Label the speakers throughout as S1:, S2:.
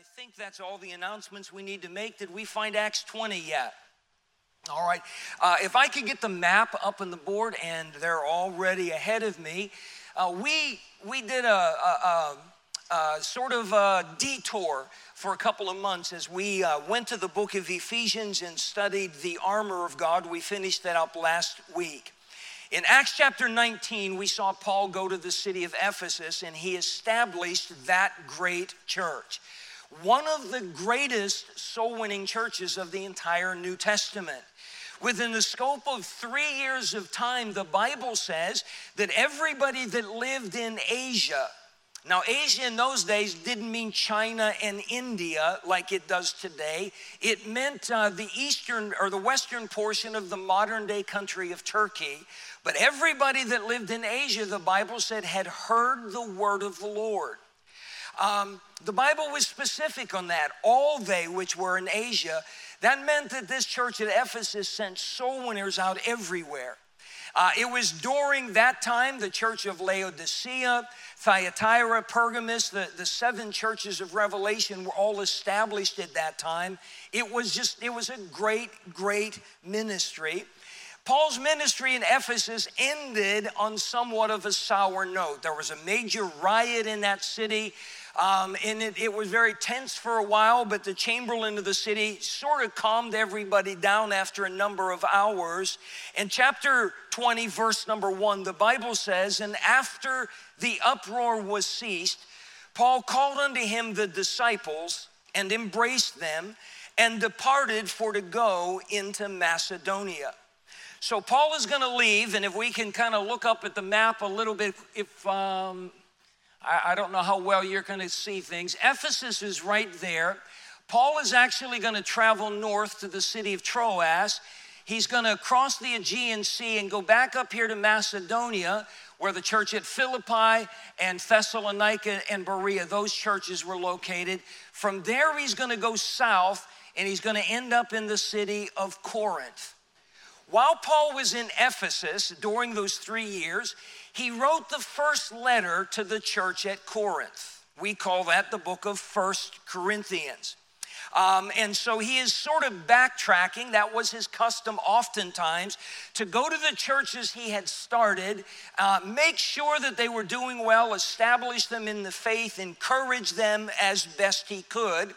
S1: I think that's all the announcements we need to make. Did we find Acts 20 yet? All right. Uh, if I could get the map up on the board, and they're already ahead of me, uh, we we did a, a, a, a, sort of a detour for a couple of months as we uh, went to the book of Ephesians and studied the armor of God. We finished that up last week. In Acts chapter 19, we saw Paul go to the city of Ephesus and he established that great church one of the greatest soul winning churches of the entire New Testament. Within the scope of three years of time, the Bible says that everybody that lived in Asia, now, Asia in those days didn't mean China and India like it does today. It meant uh, the eastern or the western portion of the modern day country of Turkey. But everybody that lived in Asia, the Bible said, had heard the word of the Lord. Um, the Bible was specific on that. All they which were in Asia, that meant that this church at Ephesus sent soul winners out everywhere. Uh, it was during that time the church of Laodicea, Thyatira, Pergamus, the, the seven churches of Revelation were all established at that time. It was just, it was a great, great ministry. Paul's ministry in Ephesus ended on somewhat of a sour note. There was a major riot in that city. Um, and it, it was very tense for a while, but the chamberlain of the city sort of calmed everybody down after a number of hours. In chapter 20, verse number one, the Bible says, And after the uproar was ceased, Paul called unto him the disciples and embraced them and departed for to go into Macedonia. So Paul is going to leave, and if we can kind of look up at the map a little bit, if um, I, I don't know how well you're going to see things. Ephesus is right there. Paul is actually going to travel north to the city of Troas. He's going to cross the Aegean Sea and go back up here to Macedonia, where the church at Philippi and Thessalonica and Berea, those churches were located. From there, he's going to go south and he's going to end up in the city of Corinth. While Paul was in Ephesus during those three years, he wrote the first letter to the church at Corinth. We call that the book of First Corinthians. Um, and so he is sort of backtracking. That was his custom oftentimes to go to the churches he had started, uh, make sure that they were doing well, establish them in the faith, encourage them as best he could.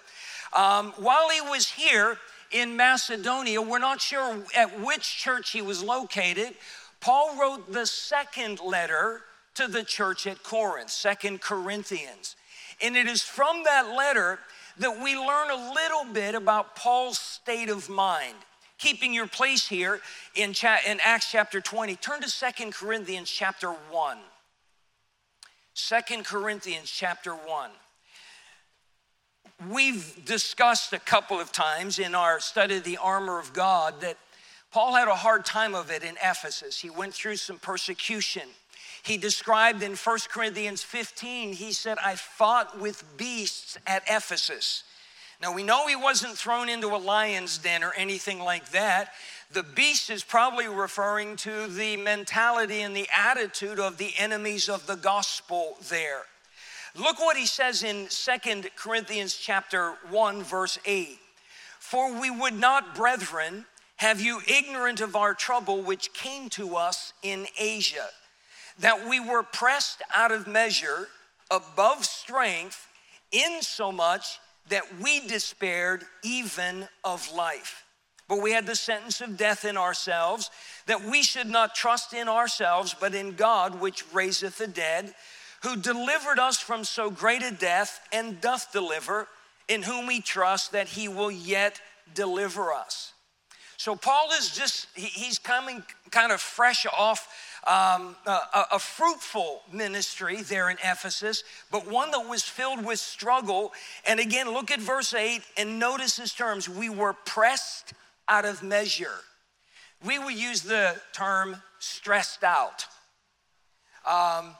S1: Um, while he was here in Macedonia, we're not sure at which church he was located. Paul wrote the second letter to the church at Corinth, Second Corinthians. And it is from that letter that we learn a little bit about Paul's state of mind. Keeping your place here in, cha- in Acts chapter 20, turn to Second Corinthians chapter 1. 2 Corinthians chapter 1. We've discussed a couple of times in our study of the armor of God that Paul had a hard time of it in Ephesus. He went through some persecution. He described in 1 Corinthians 15, he said, I fought with beasts at Ephesus. Now we know he wasn't thrown into a lion's den or anything like that. The beast is probably referring to the mentality and the attitude of the enemies of the gospel there. Look what he says in 2 Corinthians chapter 1 verse 8. For we would not, brethren, have you ignorant of our trouble which came to us in Asia, that we were pressed out of measure, above strength, insomuch that we despaired even of life? But we had the sentence of death in ourselves, that we should not trust in ourselves, but in God which raiseth the dead, who delivered us from so great a death and doth deliver, in whom we trust that he will yet deliver us. So Paul is just, he's coming kind of fresh off um, a, a, fruitful ministry there in Ephesus, but one that was filled with struggle. And again, look at verse 8 and notice his terms. We were pressed out of measure. We will use the term stressed out. Um,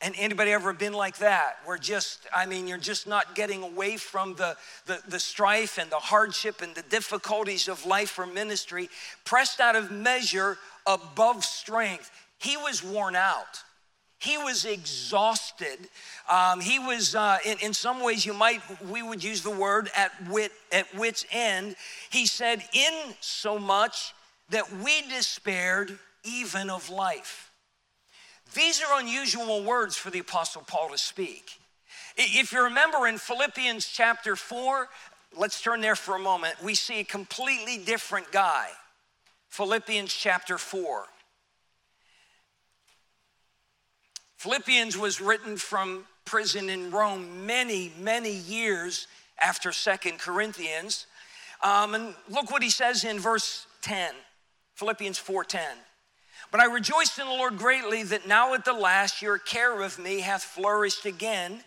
S1: and anybody ever been like that? Where just, I mean, you're just not getting away from the, the, the strife and the hardship and the difficulties of life or ministry, pressed out of measure above strength. He was worn out. He was exhausted. Um, he was, uh, in, in some ways, you might, we would use the word at wit, at wit's end. He said, in so much that we despaired even of life. These are unusual words for the Apostle Paul to speak. If you remember in Philippians chapter 4, let's turn there for a moment, we see a completely different guy. Philippians chapter 4. Philippians was written from prison in Rome many, many years after Second Corinthians. Um, and look what he says in verse 10, Philippians 4:10. But I rejoiced in the Lord greatly that now at the last your care of me hath flourished again,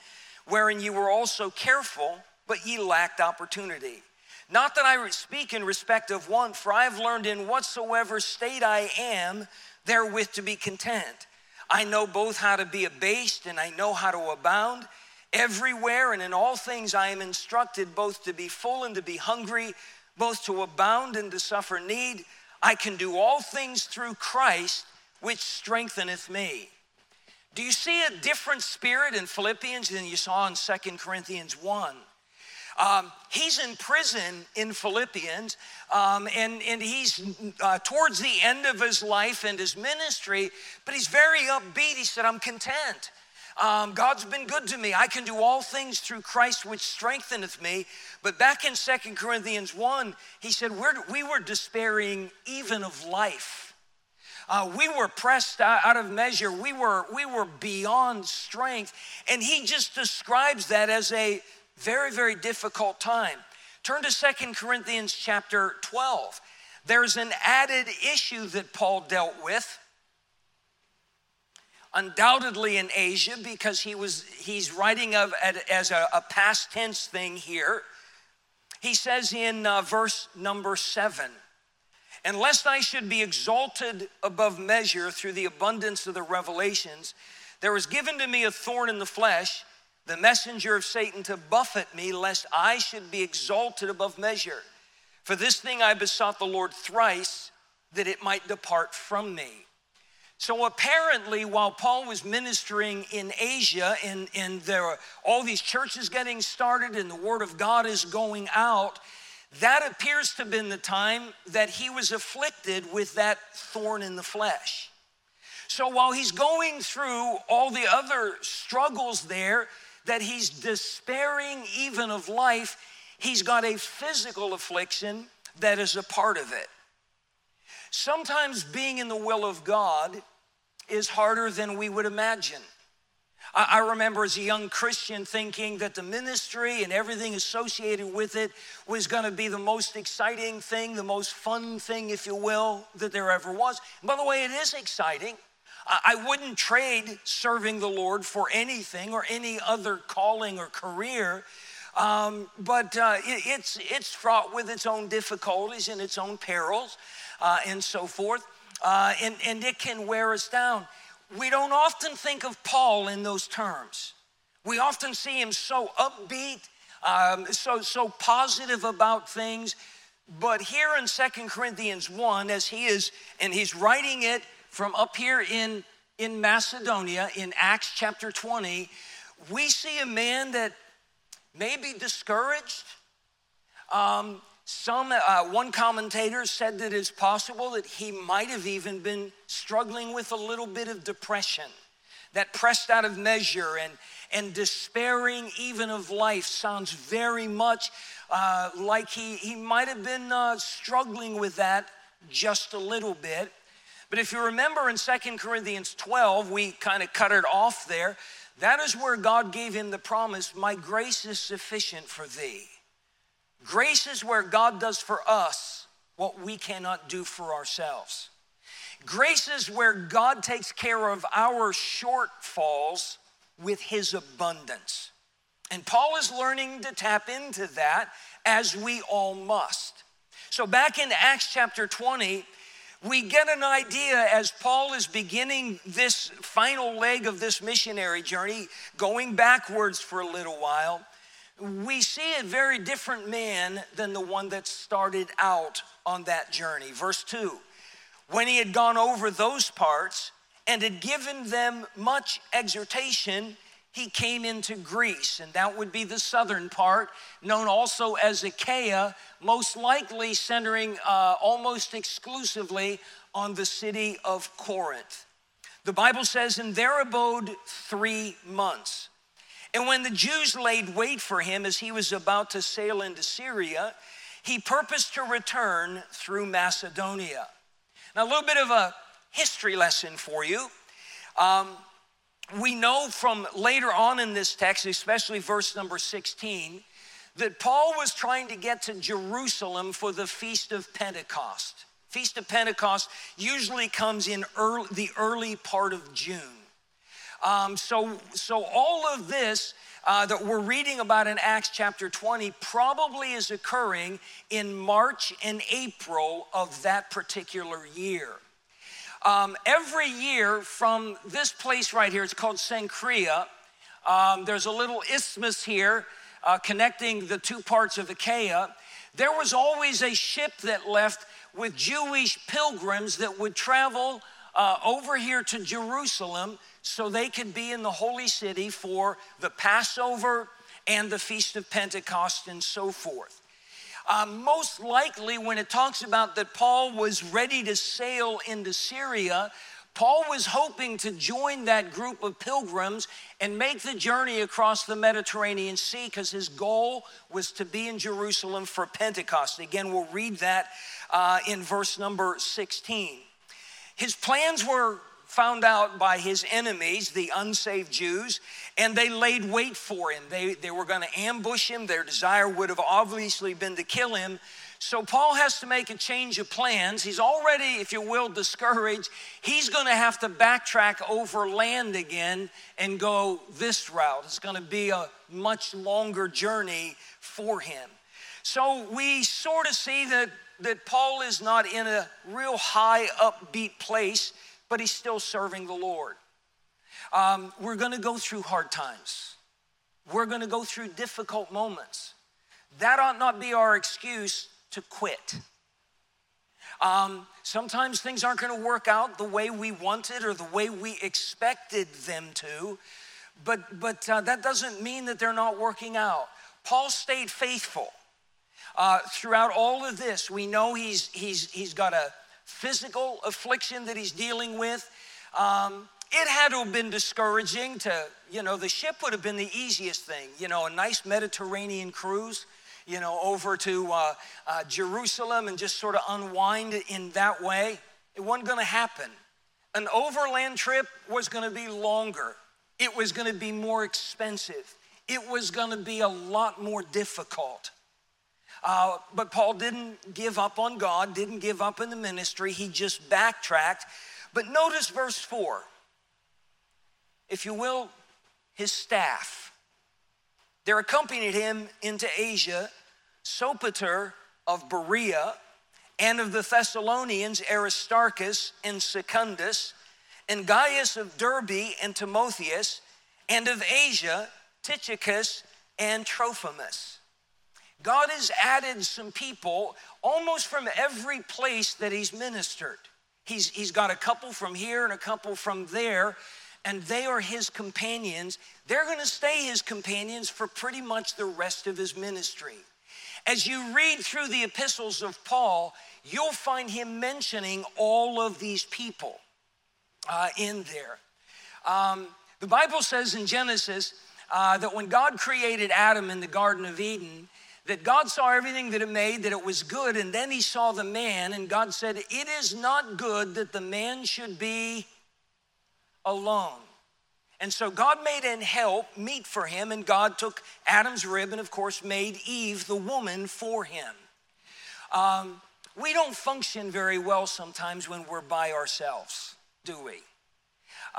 S1: wherein you were also careful, but ye lacked opportunity. Not that I speak in respect of one, for I have learned in whatsoever state I am, therewith to be content. I know both how to be abased and I know how to abound. Everywhere and in all things I am instructed both to be full and to be hungry, both to abound and to suffer need. I can do all things through Christ, which strengtheneth me. Do you see a different spirit in Philippians than you saw in Second Corinthians 1? Um, he's in prison in Philippians, um, and, and he's uh, towards the end of his life and his ministry, but he's very upbeat. He said, I'm content. Um, God's been good to me. I can do all things through Christ, which strengtheneth me. But back in Second Corinthians 1, he said, We're, We were despairing even of life. Uh, we were pressed out of measure. We were, we were beyond strength. And he just describes that as a very, very difficult time. Turn to Second Corinthians chapter 12. There's an added issue that Paul dealt with. Undoubtedly in Asia, because he was he's writing of as a, a past tense thing here. He says in uh, verse number seven, and lest I should be exalted above measure through the abundance of the revelations, there was given to me a thorn in the flesh the messenger of Satan to buffet me, lest I should be exalted above measure. For this thing I besought the Lord thrice, that it might depart from me. So apparently, while Paul was ministering in Asia and, and there are all these churches getting started and the word of God is going out, that appears to have been the time that he was afflicted with that thorn in the flesh. So while he's going through all the other struggles there, that he's despairing even of life, he's got a physical affliction that is a part of it. Sometimes being in the will of God is harder than we would imagine. I, remember as a young Christian thinking that the ministry and everything associated with it was going to be the most exciting thing, the most fun thing, if you will, that there ever was. And by the way, it is exciting. I wouldn't trade serving the Lord for anything or any other calling or career. Um, but uh, it, it's, it's fraught with its own difficulties and its own perils uh, and so forth. Uh, and, and it can wear us down. We don't often think of Paul in those terms. We often see him so upbeat, um, so, so positive about things. But here in Second Corinthians 1, as he is, and he's writing it from up here in, in Macedonia in Acts chapter 20, we see a man that may be discouraged. Um, some, uh, one commentator said that it's possible that he might have even been struggling with a little bit of depression, that pressed out of measure and, and despairing even of life sounds very much uh, like he, he might have been uh, struggling with that just a little bit. But if you remember in Second Corinthians 12, we kind of cut it off there. That is where God gave him the promise My grace is sufficient for thee. Grace is where God does for us what we cannot do for ourselves. Grace is where God takes care of our shortfalls with his abundance. And Paul is learning to tap into that as we all must. So, back in Acts chapter 20, we get an idea as Paul is beginning this final leg of this missionary journey, going backwards for a little while. We see a very different man than the one that started out on that journey. Verse 2 When he had gone over those parts, and had given them much exhortation, he came into Greece, and that would be the southern part, known also as Achaia, most likely centering uh, almost exclusively on the city of Corinth. The Bible says, and there abode three months. And when the Jews laid wait for him as he was about to sail into Syria, he purposed to return through Macedonia. Now, a little bit of a history lesson for you. Um, we know from later on in this text, especially verse number 16, that Paul was trying to get to Jerusalem for the Feast of Pentecost. Feast of Pentecost usually comes in early, the early part of June. Um, so, so all of this uh, that we're reading about in Acts chapter 20 probably is occurring in March and April of that particular year. Um, every year from this place right here, it's called Cenchrea. Um, there's a little isthmus here uh, connecting the two parts of Achaia. There was always a ship that left with Jewish pilgrims that would travel uh, over here to Jerusalem so they could be in the holy city for the Passover and the Feast of Pentecost and so forth. Uh, most likely, when it talks about that Paul was ready to sail into Syria, Paul was hoping to join that group of pilgrims and make the journey across the Mediterranean Sea because his goal was to be in Jerusalem for Pentecost. Again, we'll read that uh, in verse number 16. His plans were found out by his enemies, the unsaved Jews, and they laid wait for him. They, they were going to ambush him. Their desire would have obviously been to kill him. So Paul has to make a change of plans. He's already, if you will, discouraged. He's going to have to backtrack over land again and go this route. It's going to be a much longer journey for him. So we sort of see that, that Paul is not in a real high upbeat place, but he's still serving the Lord. Um, we're to go through hard times. We're to go through difficult moments. That ought not be our excuse to quit. Um, sometimes things aren't going to work out the way we wanted or the way we expected them to, but, but uh, that doesn't mean that they're not working out. Paul stayed faithful uh, throughout all of this. We know he's, he's, he's got a physical affliction that he's dealing with. Um, it had to have been discouraging to, you know, the ship would have been the easiest thing, you know, a nice Mediterranean cruise, you know, over to uh, uh, Jerusalem and just sort of unwind in that way. It wasn't going to happen. An overland trip was going to be longer, it was going to be more expensive, it was going to be a lot more difficult. Uh, but Paul didn't give up on God, didn't give up in the ministry, he just backtracked. But notice verse 4 if you will, his staff. There accompanied him into Asia Sopater of Berea, and of the Thessalonians Aristarchus and Secundus, and Gaius of Derbe and Timotheus, and of Asia Tychicus and Trophimus. God has added some people almost from every place that he's ministered. He's, he's got a couple from here and a couple from there and they are his companions, they're going to stay his companions for pretty much the rest of his ministry. As you read through the epistles of Paul, you'll find him mentioning all of these people uh, in there. Um, the Bible says in Genesis uh, that when God created Adam in the Garden of Eden, that God saw everything that it made, that it was good, and then he saw the man, and God said, It is not good that the man should be alone. And so God made an help meet for him, and God took Adam's rib and, of course, made Eve the woman for him. Um, we don't function very well sometimes when we're by ourselves, do we?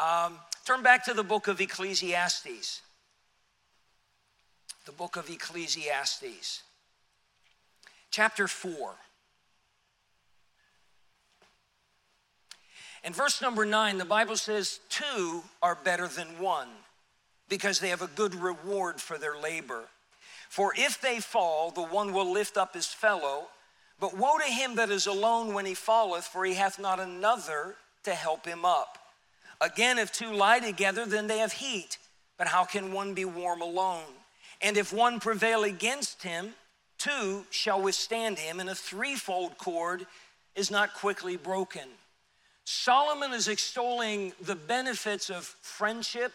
S1: Um, turn back to the book of Ecclesiastes. The book of Ecclesiastes, chapter 4. In verse number nine, the Bible says, Two are better than one because they have a good reward for their labor. For if they fall, the one will lift up his fellow. But woe to him that is alone when he falleth, for he hath not another to help him up. Again, if two lie together, then they have heat. But how can one be warm alone? And if one prevail against him, two shall withstand him, and a threefold cord is not quickly broken. Solomon is extolling the benefits of friendship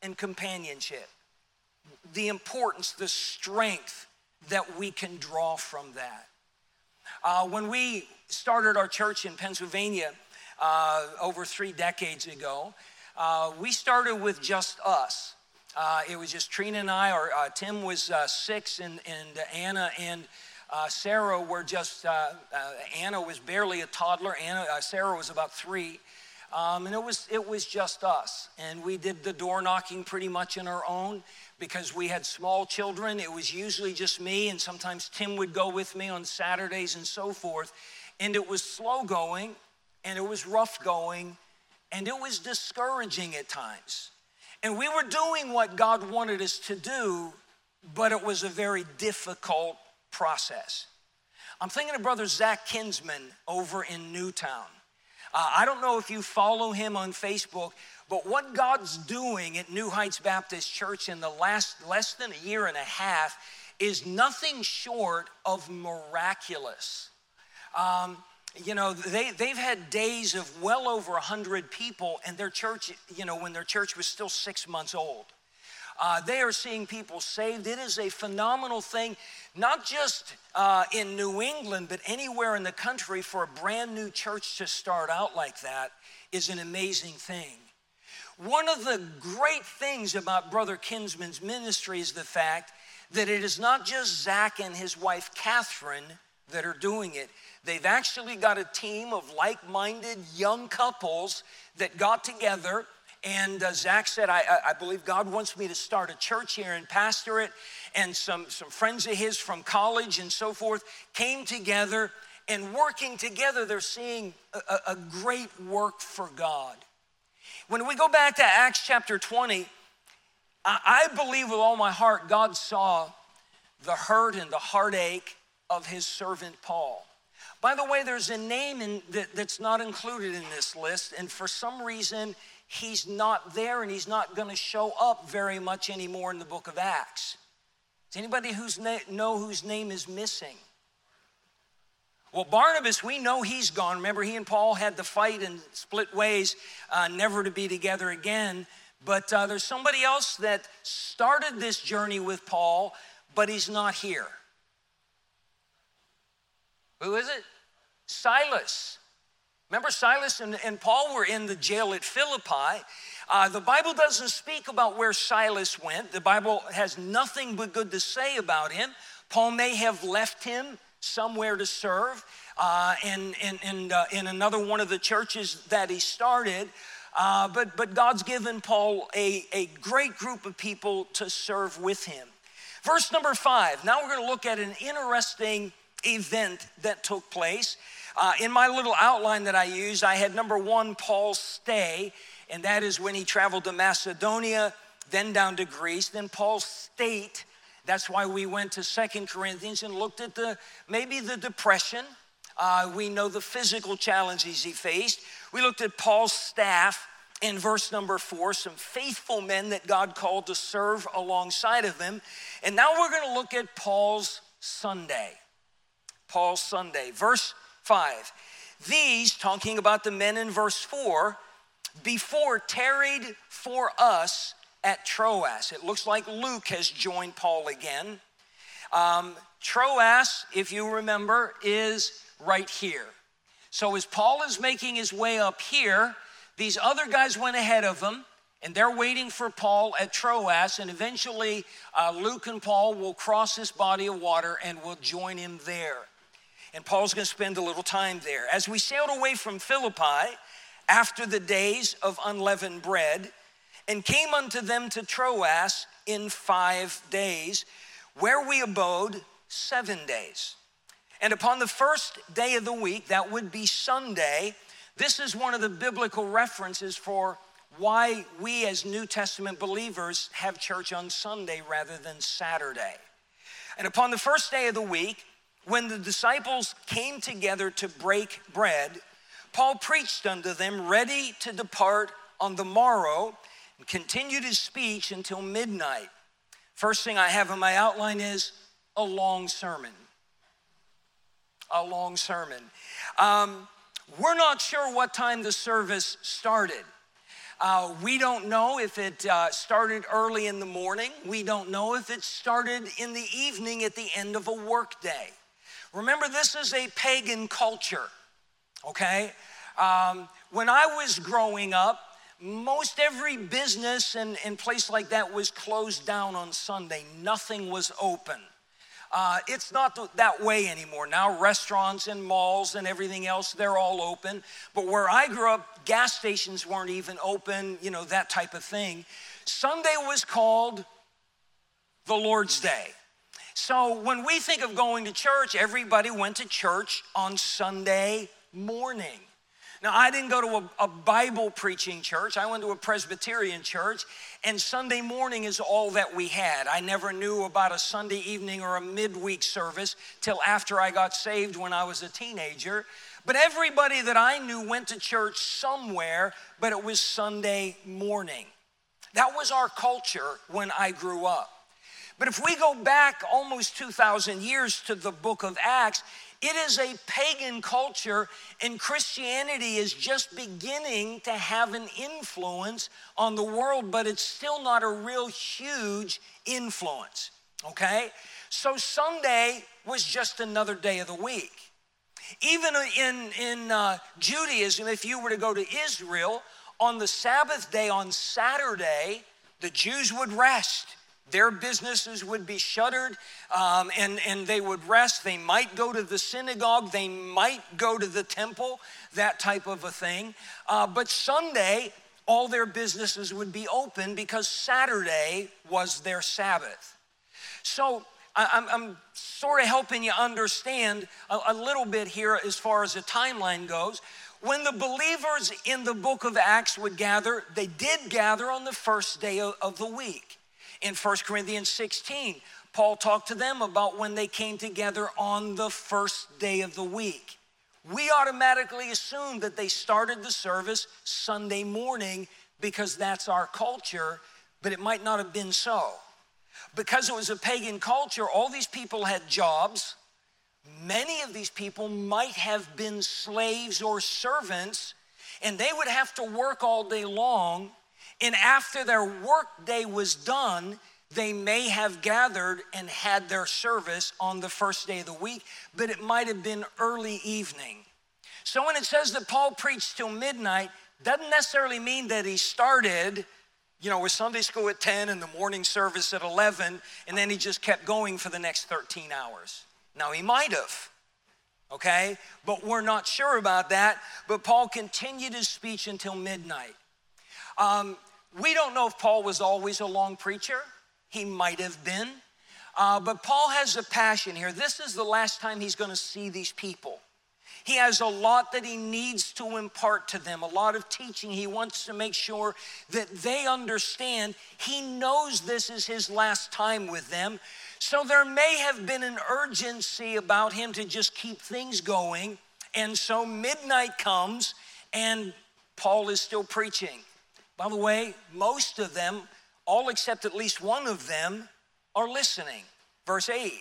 S1: and companionship, the importance, the strength that we can draw from that. Uh, when we started our church in Pennsylvania uh, over three decades ago, uh, we started with just us. Uh, it was just Trina and I, or uh, Tim was uh, six, and, and Anna and Sarah were just, Anna was barely a toddler, Anna, Sarah was about three. Um, and it was, it was just us. And we did the door knocking pretty much on our own because we had small children. It was usually just me, and sometimes Tim would go with me on Saturdays and so forth. And it was slow going, and it was rough going, and it was discouraging at times. And we were doing what God wanted us to do, but it was a very difficult process. I'm thinking of Brother Zach Kinsman over in Newtown. Uh, I don't know if you follow him on Facebook, but what God's doing at New Heights Baptist Church in the last less than a year and a half is nothing short of miraculous. Um, you know, they, they've had days of well over 100 people, and their church, you know, when their church was still six months old. Uh, they are seeing people saved. It is a phenomenal thing, not just uh, in New England, but anywhere in the country for a brand new church to start out like that is an amazing thing. One of the great things about Brother Kinsman's ministry is the fact that it is not just Zach and his wife Catherine that are doing it. They've actually got a team of like minded young couples that got together. And uh, Zach said, I, I believe God wants me to start a church here and pastor it. And some, some friends of his from college and so forth came together. And working together, they're seeing a, a great work for God. When we go back to Acts chapter 20, I believe with all my heart God saw the hurt and the heartache of his servant Paul. By the way, there's a name in, that, that's not included in this list, and for some reason, he's not there and he's not going to show up very much anymore in the book of Acts. Does anybody who's na- know whose name is missing? Well, Barnabas, we know he's gone. Remember, he and Paul had the fight and split ways, uh, never to be together again. But uh, there's somebody else that started this journey with Paul, but he's not here. Who is it? Silas. Remember, Silas and, and Paul were in the jail at Philippi. Uh, the Bible doesn't speak about where Silas went. The Bible has nothing but good to say about him. Paul may have left him somewhere to serve uh, in, in, in, uh, in, another one of the churches that he started. Uh, but, but God's given Paul a, a great group of people to serve with him. Verse number five. Now we're going to look at an interesting event that took place. Uh, in my little outline that I used, I had number one, Paul's stay, and that is when he traveled to Macedonia, then down to Greece. Then Paul's state, that's why we went to Second Corinthians and looked at the maybe the depression. Uh, we know the physical challenges he faced. We looked at Paul's staff in verse number four, some faithful men that God called to serve alongside of him. And now we're going to look at Paul's Sunday. Paul's Sunday. Verse 5. These, talking about the men in verse 4, before tarried for us at Troas. It looks like Luke has joined Paul again. Um, Troas, if you remember, is right here. So as Paul is making his way up here, these other guys went ahead of him and they're waiting for Paul at Troas, and eventually uh, Luke and Paul will cross this body of water and will join him there and Paul's going to spend a little time there. As we sailed away from Philippi after the days of unleavened bread, and came unto them to Troas in five days, where we abode seven days. And upon the first day of the week, that would be Sunday, this is one of the biblical references for why we as New Testament believers have church on Sunday rather than Saturday. And upon the first day of the week, when the disciples came together to break bread, Paul preached unto them, ready to depart on the morrow and continued his speech until midnight. First thing I have in my outline is a long sermon. A long sermon. Um, we're not sure what time the service started. Uh, we don't know if it uh, started early in the morning. We don't know if it started in the evening at the end of a workday. Remember, this is a pagan culture, okay? Um, when I was growing up, most every business and, and place like that was closed down on Sunday. Nothing was open. Uh, it's not that way anymore. Now, restaurants and malls and everything else, they're all open. But where I grew up, gas stations weren't even open, you know, that type of thing. Sunday was called the Lord's Day. So when we think of going to church, everybody went to church on Sunday morning. Now, I didn't go to a, a, Bible preaching church. I went to a Presbyterian church, and Sunday morning is all that we had. I never knew about a Sunday evening or a midweek service till after I got saved when I was a teenager. But everybody that I knew went to church somewhere, but it was Sunday morning. That was our culture when I grew up. But if we go back almost 2,000 years to the book of Acts, it is a pagan culture, and Christianity is just beginning to have an influence on the world, but it's still not a real huge influence, okay? So Sunday was just another day of the week. Even in, in uh, Judaism, if you were to go to Israel, on the Sabbath day, on Saturday, the Jews would rest. Their businesses would be shuttered um, and, and they would rest. They might go to the synagogue, they might go to the temple, that type of a thing. Uh, but Sunday, all their businesses would be open because Saturday was their Sabbath. So I'm, I'm sort of helping you understand a, a little bit here as far as the timeline goes. When the believers in the book of Acts would gather, they did gather on the first day of, of the week. In 1 Corinthians 16, Paul talked to them about when they came together on the first day of the week. We automatically assume that they started the service Sunday morning because that's our culture, but it might not have been so. Because it was a pagan culture, all these people had jobs. Many of these people might have been slaves or servants, and they would have to work all day long and after their work day was done, they may have gathered and had their service on the first day of the week, but it might have been early evening. So when it says that Paul preached till midnight, doesn't necessarily mean that he started, you know, with Sunday school at 10 and the morning service at 11, and then he just kept going for the next 13 hours. Now, he might have, okay? But we're not sure about that. But Paul continued his speech until midnight. Um, we don't know if Paul was always a long preacher. He might have been. Uh, but Paul has a passion here. This is the last time he's going to see these people. He has a lot that he needs to impart to them, a lot of teaching. He wants to make sure that they understand. He knows this is his last time with them. So there may have been an urgency about him to just keep things going. And so midnight comes, and Paul is still preaching. By the way, most of them, all except at least one of them, are listening. Verse 8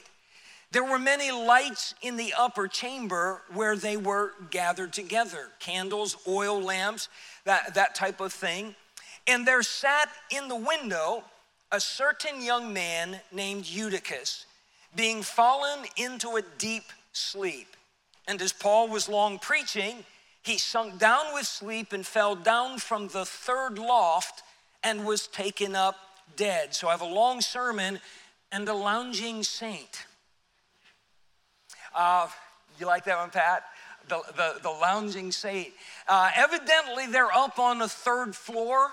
S1: There were many lights in the upper chamber where they were gathered together candles, oil lamps, that, that type of thing. And there sat in the window a certain young man named Eutychus, being fallen into a deep sleep. And as Paul was long preaching, he sunk down with sleep and fell down from the third loft and was taken up dead. So I have a long sermon and a lounging saint. Uh, you like that one, Pat? The, the, the lounging saint. Uh, evidently, they're up on the third floor.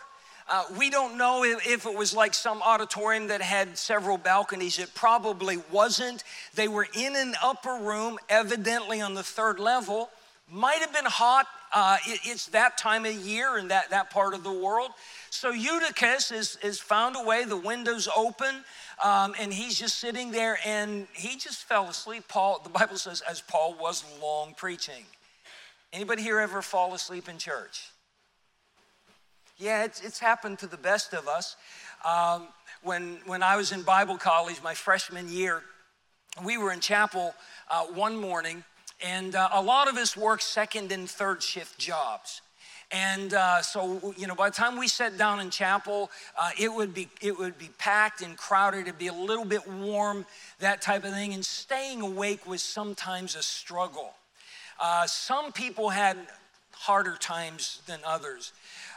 S1: Uh, we don't know if, if, it was like some auditorium that had several balconies. It probably wasn't. They were in an upper room, evidently on the third level. Might have been hot. Uh, it, it's that time of year in that, that part of the world. So Eutychus is, is found away, the window's open, um, and he's just sitting there and he just fell asleep. Paul, the Bible says, as Paul was long preaching. Anybody here ever fall asleep in church? Yeah, it's, it's happened to the best of us. Um, when, when I was in Bible college, my freshman year, we were in chapel uh, one morning, and uh, a lot of us work second and third shift jobs. And uh, so, you know, by the time we sat down in chapel, uh, it would be it would be packed and crowded. It'd be a little bit warm, that type of thing. And staying awake was sometimes a struggle. Uh, some people had harder times than others.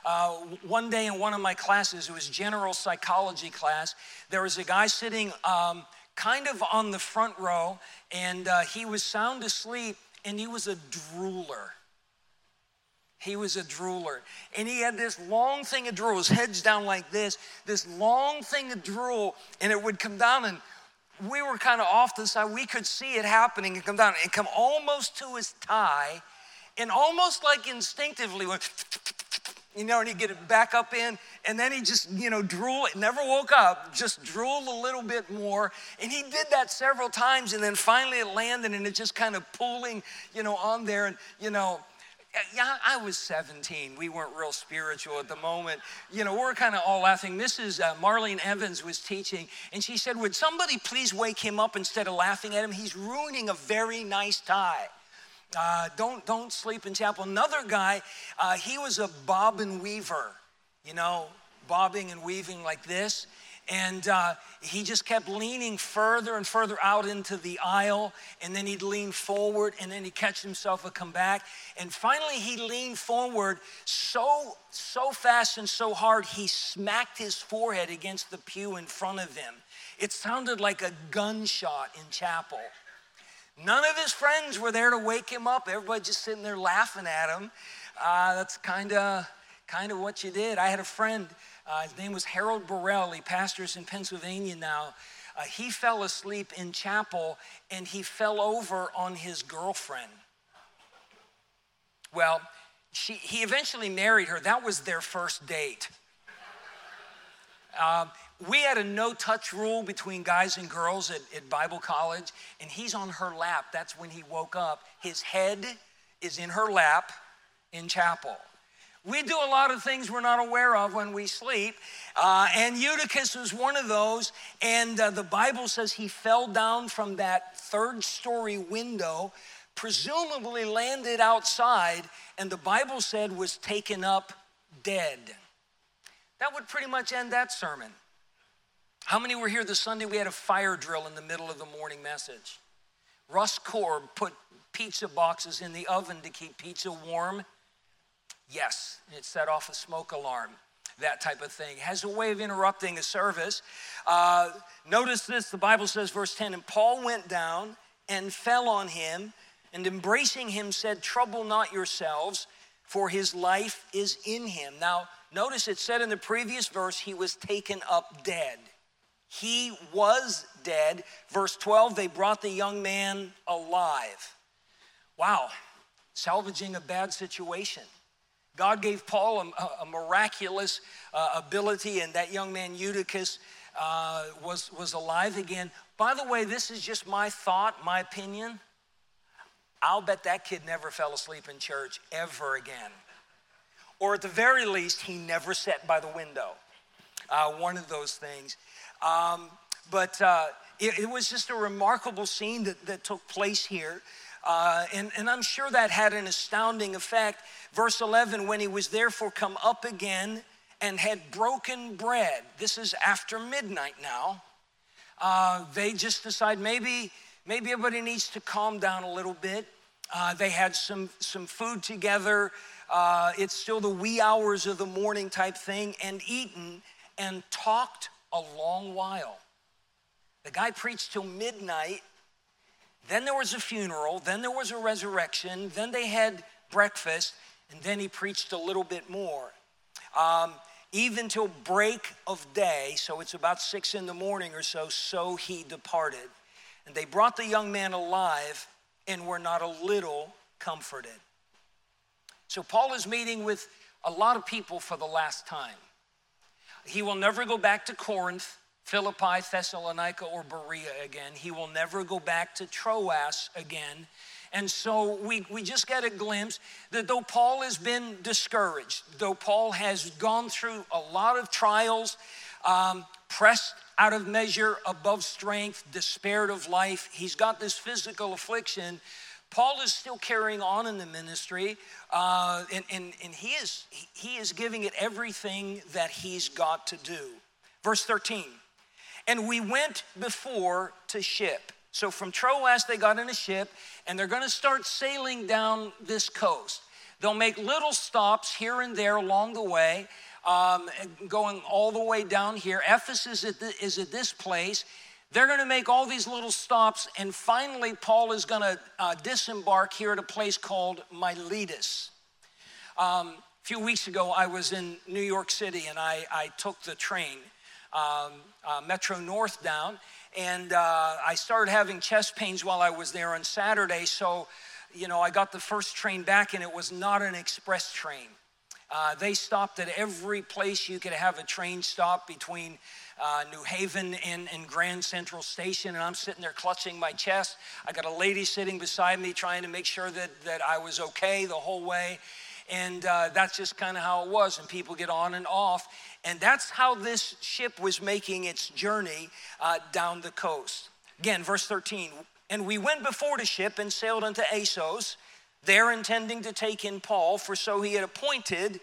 S1: Uh, one day in one of my classes, it was general psychology class. There was a guy sitting um, kind of on the front row, and uh, he was sound asleep, and he was a drooler. He was a drooler. And he had this long thing of drool, his head's down like this, this long thing of drool, and it would come down and we were kind of off to the side. We could see it happening and come down and come almost to his tie, and almost like instinctively went, you know, and he'd get it back up in, and then he just, you know, drool. It never woke up, just drooled a little bit more. And he did that several times, and then finally it landed, and it just kind of pulling, you know, on there. And, you know, yeah, I was 17. We weren't real spiritual at the moment. You know, we're kind of all laughing. Mrs. Uh, Marlene Evans was teaching, and she said, Would somebody please wake him up instead of laughing at him? He's ruining a very nice tie. Uh, don't, don't sleep in chapel. Another guy, uh, he was a bobbin weaver, you know, bobbing and weaving like this. And uh, he just kept leaning further and further out into the aisle. And then he'd lean forward and then he'd catch himself and come back. And finally, he leaned forward so, so fast and so hard, he smacked his forehead against the pew in front of him. It sounded like a gunshot in chapel. None of his friends were there to wake him up. Everybody just sitting there laughing at him. Uh, that's kind of kind of what you did. I had a friend uh, his name was Harold Burrell. He pastors in Pennsylvania now. Uh, he fell asleep in chapel and he fell over on his girlfriend. Well, she, he eventually married her. That was their first date. Um, we had a no touch rule between guys and girls at, at Bible college, and he's on her lap. That's when he woke up. His head is in her lap in chapel. We do a lot of things we're not aware of when we sleep. Uh, and Eutychus was one of those. And uh, the Bible says he fell down from that third story window, presumably landed outside, and the Bible said was taken up dead. That would pretty much end that sermon. How many were here this Sunday? We had a fire drill in the middle of the morning message. Russ Korb put pizza boxes in the oven to keep pizza warm. Yes, it set off a smoke alarm, that type of thing. Has a way of interrupting a service. Uh, notice this the Bible says, verse 10 And Paul went down and fell on him, and embracing him said, Trouble not yourselves, for his life is in him. Now, notice it said in the previous verse, he was taken up dead. He was dead. Verse 12, they brought the young man alive. Wow, salvaging a bad situation. God gave Paul a, a miraculous uh, ability, and that young man Eutychus uh, was, was alive again. By the way, this is just my thought, my opinion. I'll bet that kid never fell asleep in church ever again. Or at the very least, he never sat by the window. Uh, one of those things. Um, but uh, it, it, was just a remarkable scene that, that took place here. Uh, and, and I'm sure that had an astounding effect. Verse 11, when he was therefore come up again and had broken bread, this is after midnight now, uh, they just decide maybe, maybe everybody needs to calm down a little bit. Uh, they had some, some food together. Uh, it's still the wee hours of the morning type thing, and eaten and talked a long while. The guy preached till midnight then there was a funeral, then there was a resurrection, then they had breakfast, and then he preached a little bit more. Um, even till break of day, so it's about six in the morning or so, so he departed. And they brought the young man alive and were not a little comforted. So Paul is meeting with a lot of people for the last time. He will never go back to Corinth. Philippi, Thessalonica, or Berea again. He will never go back to Troas again. And so we, we just get a glimpse that though Paul has been discouraged, though Paul has gone through a lot of trials, um, pressed out of measure, above strength, despaired of life, he's got this physical affliction. Paul is still carrying on in the ministry, uh, and, and, and he, is, he is giving it everything that he's got to do. Verse 13, and we went before to ship. So from Troas, they got in a ship, and they're going to start sailing down this coast. They'll make little stops here and there along the way, um, going all the way down here. Ephesus is at this place. They're going to make all these little stops, and finally, Paul is going to uh, disembark here at a place called Miletus. Um, a few weeks ago, I was in New York City and I, I took the train, um, uh, Metro North down, and uh, I started having chest pains while I was there on Saturday. So, you know, I got the first train back, and it was not an express train. Uh, they stopped at every place you could have a train stop between uh, New Haven and, and, Grand Central Station, and I'm sitting there clutching my chest. I got a lady sitting beside me trying to make sure that, that I was okay the whole way. And uh, that's just kind of how it was. And people get on and off. And that's how this ship was making its journey uh, down the coast. Again, verse 13. And we went before the ship and sailed unto Assos, there intending to take in Paul, for so he had appointed,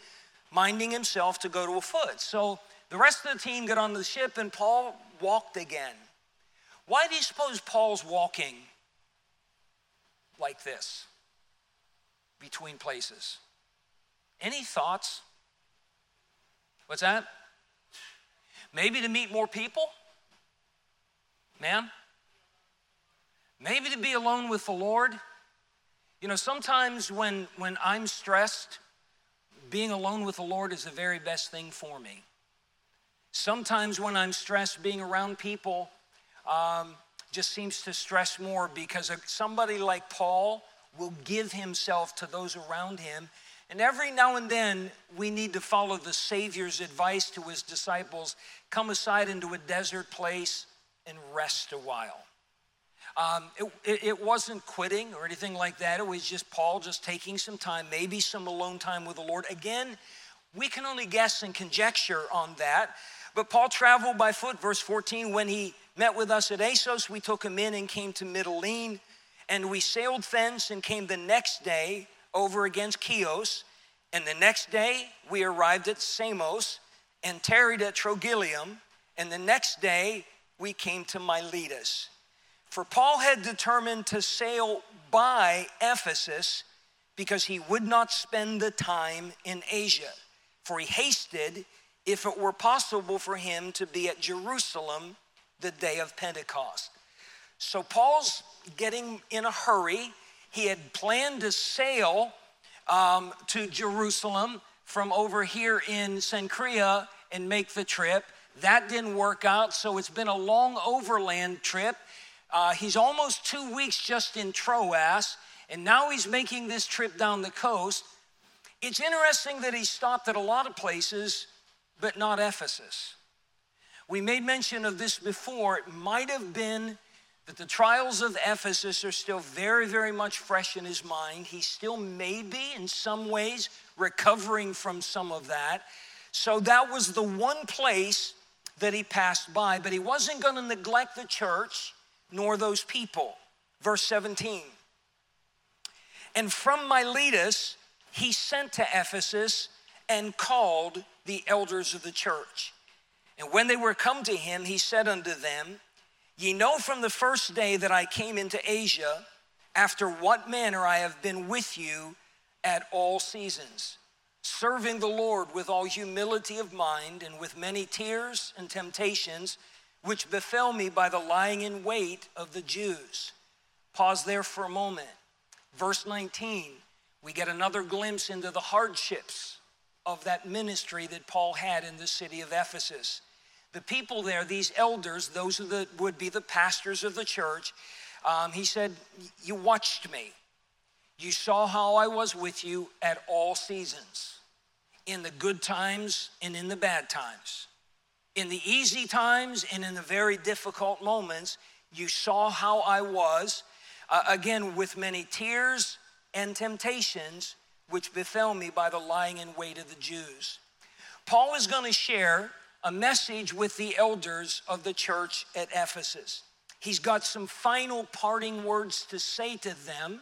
S1: minding himself to go to a foot. So the rest of the team got on the ship and Paul walked again. Why do you suppose Paul's walking like this between places? Any thoughts? What's that? Maybe to meet more people? Man? Maybe to be alone with the Lord? You know, sometimes when, when I'm stressed, being alone with the Lord is the very best thing for me. Sometimes when I'm stressed, being around people um, just seems to stress more because somebody like Paul will give himself to those around him and every now and then, we need to follow the Savior's advice to his disciples come aside into a desert place and rest a while. Um, it, it, it, wasn't quitting or anything like that. It was just Paul just taking some time, maybe some alone time with the Lord. Again, we can only guess and conjecture on that. But Paul traveled by foot, verse 14. When he met with us at Assos, we took him in and came to Mytilene. And we sailed thence and came the next day over against Chios. And the next day we arrived at Samos and tarried at Trogyllium. And the next day we came to Miletus. For Paul had determined to sail by Ephesus because he would not spend the time in Asia. For he hasted, if it were possible for him, to be at Jerusalem the day of Pentecost. So Paul's getting in a hurry he had planned to sail um, to Jerusalem from over here in Cenchrea and make the trip. That didn't work out, so it's been a long overland trip. Uh, he's almost two weeks just in Troas, and now he's making this trip down the coast. It's interesting that he stopped at a lot of places, but not Ephesus. We made mention of this before. It might have been that the trials of Ephesus are still very, very much fresh in his mind. He still may be, in some ways, recovering from some of that. So that was the one place that he passed by, but he wasn't going to neglect the church nor those people. Verse 17. And from Miletus, he sent to Ephesus and called the elders of the church. And when they were come to him, he said unto them, Ye know from the first day that I came into Asia, after what manner I have been with you at all seasons, serving the Lord with all humility of mind and with many tears and temptations, which befell me by the lying in wait of the Jews. Pause there for a moment. Verse 19, we get another glimpse into the hardships of that ministry that Paul had in the city of Ephesus the people there, these elders, those that would be the pastors of the church, um, he said, You watched me. You saw how I was with you at all seasons, in the good times and in the bad times. In the easy times and in the very difficult moments, you saw how I was. uh, again, with many tears and temptations, which befell me by the lying in wait of the Jews. Paul is going to share a message with the elders of the church at Ephesus. He's got some final parting words to say to them.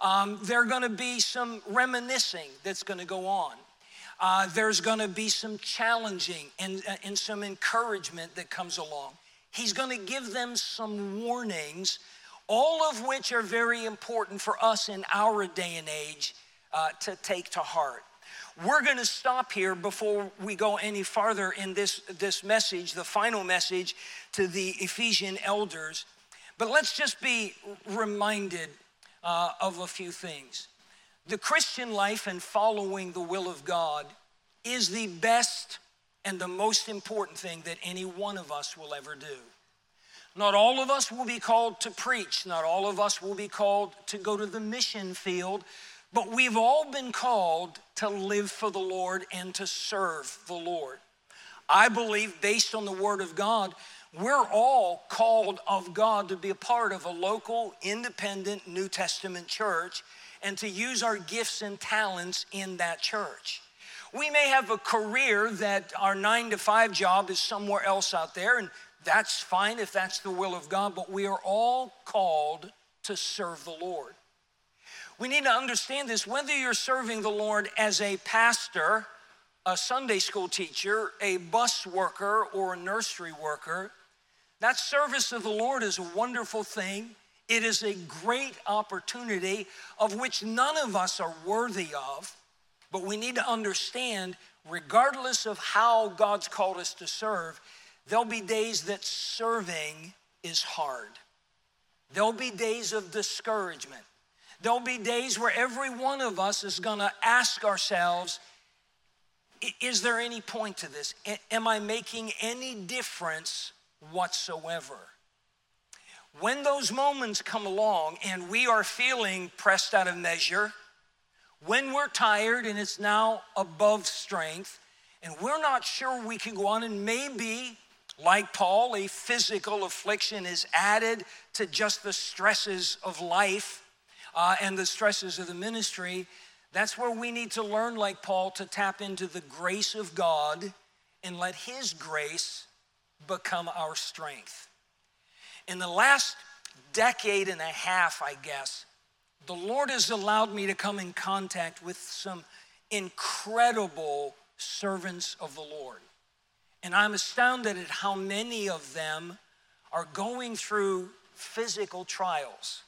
S1: Um, there are going to be some reminiscing that's going to go on. Uh, there's going to be some challenging and, uh, and some encouragement that comes along. He's going to give them some warnings, all of which are very important for us in our day and age uh, to take to heart. We're going to stop here before we go any farther in this, this message, the final message to the Ephesian elders. But let's just be reminded uh, of a few things. The Christian life and following the will of God is the best and the most important thing that any one of us will ever do. Not all of us will be called to preach, not all of us will be called to go to the mission field, but we've all been called to live for the Lord and to serve the Lord. I believe, based on the Word of God, we're all called of God to be a part of a local, independent New Testament church and to use our gifts and talents in that church. We may have a career that our nine to five job is somewhere else out there, and that's fine if that's the will of God, but we are all called to serve the Lord. We need to understand this whether you're serving the Lord as a pastor, a Sunday school teacher, a bus worker, or a nursery worker, that service of the Lord is a wonderful thing. It is a great opportunity of which none of us are worthy of, but we need to understand, regardless of how God's called us to serve, there'll be days that serving is hard. There'll be days of discouragement. There'll be days where every one of us is going to ask ourselves, is there any point to this? Am I making any difference whatsoever? When those moments come along and we are feeling pressed out of measure, when we're tired and it's now above strength, and we're not sure we can go on, and maybe, like Paul, a physical affliction is added to just the stresses of life uh, and the stresses of the ministry, that's where we need to learn, like Paul, to tap into the grace of God and let His grace become our strength. In the last decade and a half, I guess, the Lord has allowed me to come in contact with some incredible servants of the Lord. And I'm astounded at how many of them are going through physical trials.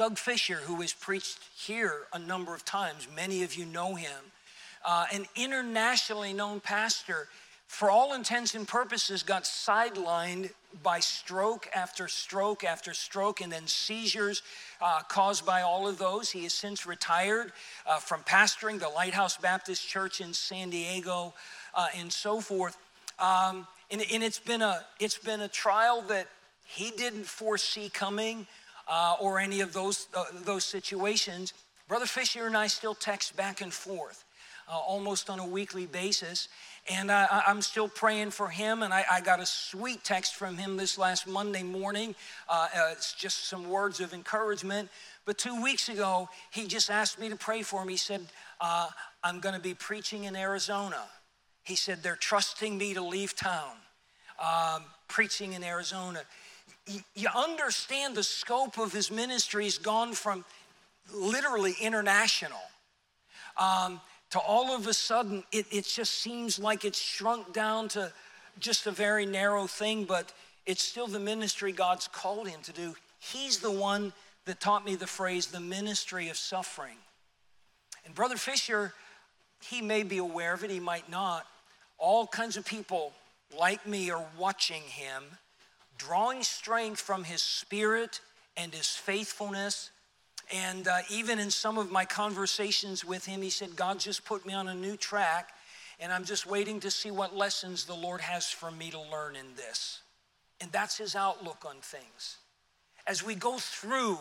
S1: Doug Fisher, who has preached here a number of times, many of you know him, uh, an internationally known pastor, for all intents and purposes, got sidelined by stroke after stroke after stroke and then seizures uh, caused by all of those. He has since retired uh, from pastoring the Lighthouse Baptist Church in San Diego uh, and so forth. Um, and, and it's, been a, it's been a trial that he didn't foresee coming uh, or any of those, uh, those situations, Brother Fisher and I still text back and forth uh, almost on a weekly basis. And I, am still praying for him. And I, I, got a sweet text from him this last Monday morning. Uh, uh, it's just some words of encouragement. But two weeks ago, he just asked me to pray for him. He said, uh, I'm going to be preaching in Arizona. He said, They're trusting me to leave town, um, preaching in Arizona you understand the scope of his ministry has gone from literally international um, to all of a sudden it, it just seems like it's shrunk down to just a very narrow thing, but it's still the ministry God's called him to do. He's the one that taught me the phrase, the ministry of suffering. And Brother Fisher, he may be aware of it, he might not. All kinds of people like me are watching him drawing strength from his spirit and his faithfulness. And uh, even in some of my conversations with him, he said, God just put me on a new track, and I'm just waiting to see what lessons the Lord has for me to learn in this. And that's his outlook on things. As we go through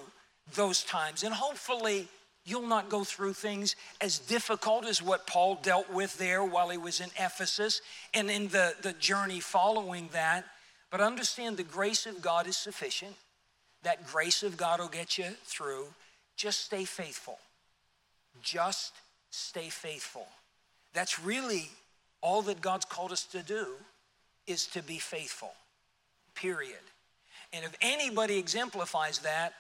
S1: those times, and hopefully, you'll not go through things as difficult as what Paul dealt with there while he was in Ephesus and in the, the journey following that. But understand the grace of God is sufficient. That grace of God will get you through. Just stay faithful. Just stay faithful. That's really all that God's called us to do is to be faithful. Period. And if anybody exemplifies that,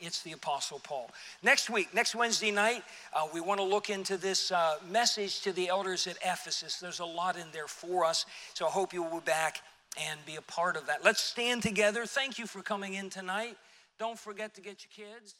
S1: it's the Apostle Paul. Next week, next Wednesday night, uh, we want to look into this uh, message to the elders at Ephesus. There's a lot in there for us, so I hope you will be back and be a part of that. Let's stand together. Thank you for coming in tonight. Don't forget to get your kids.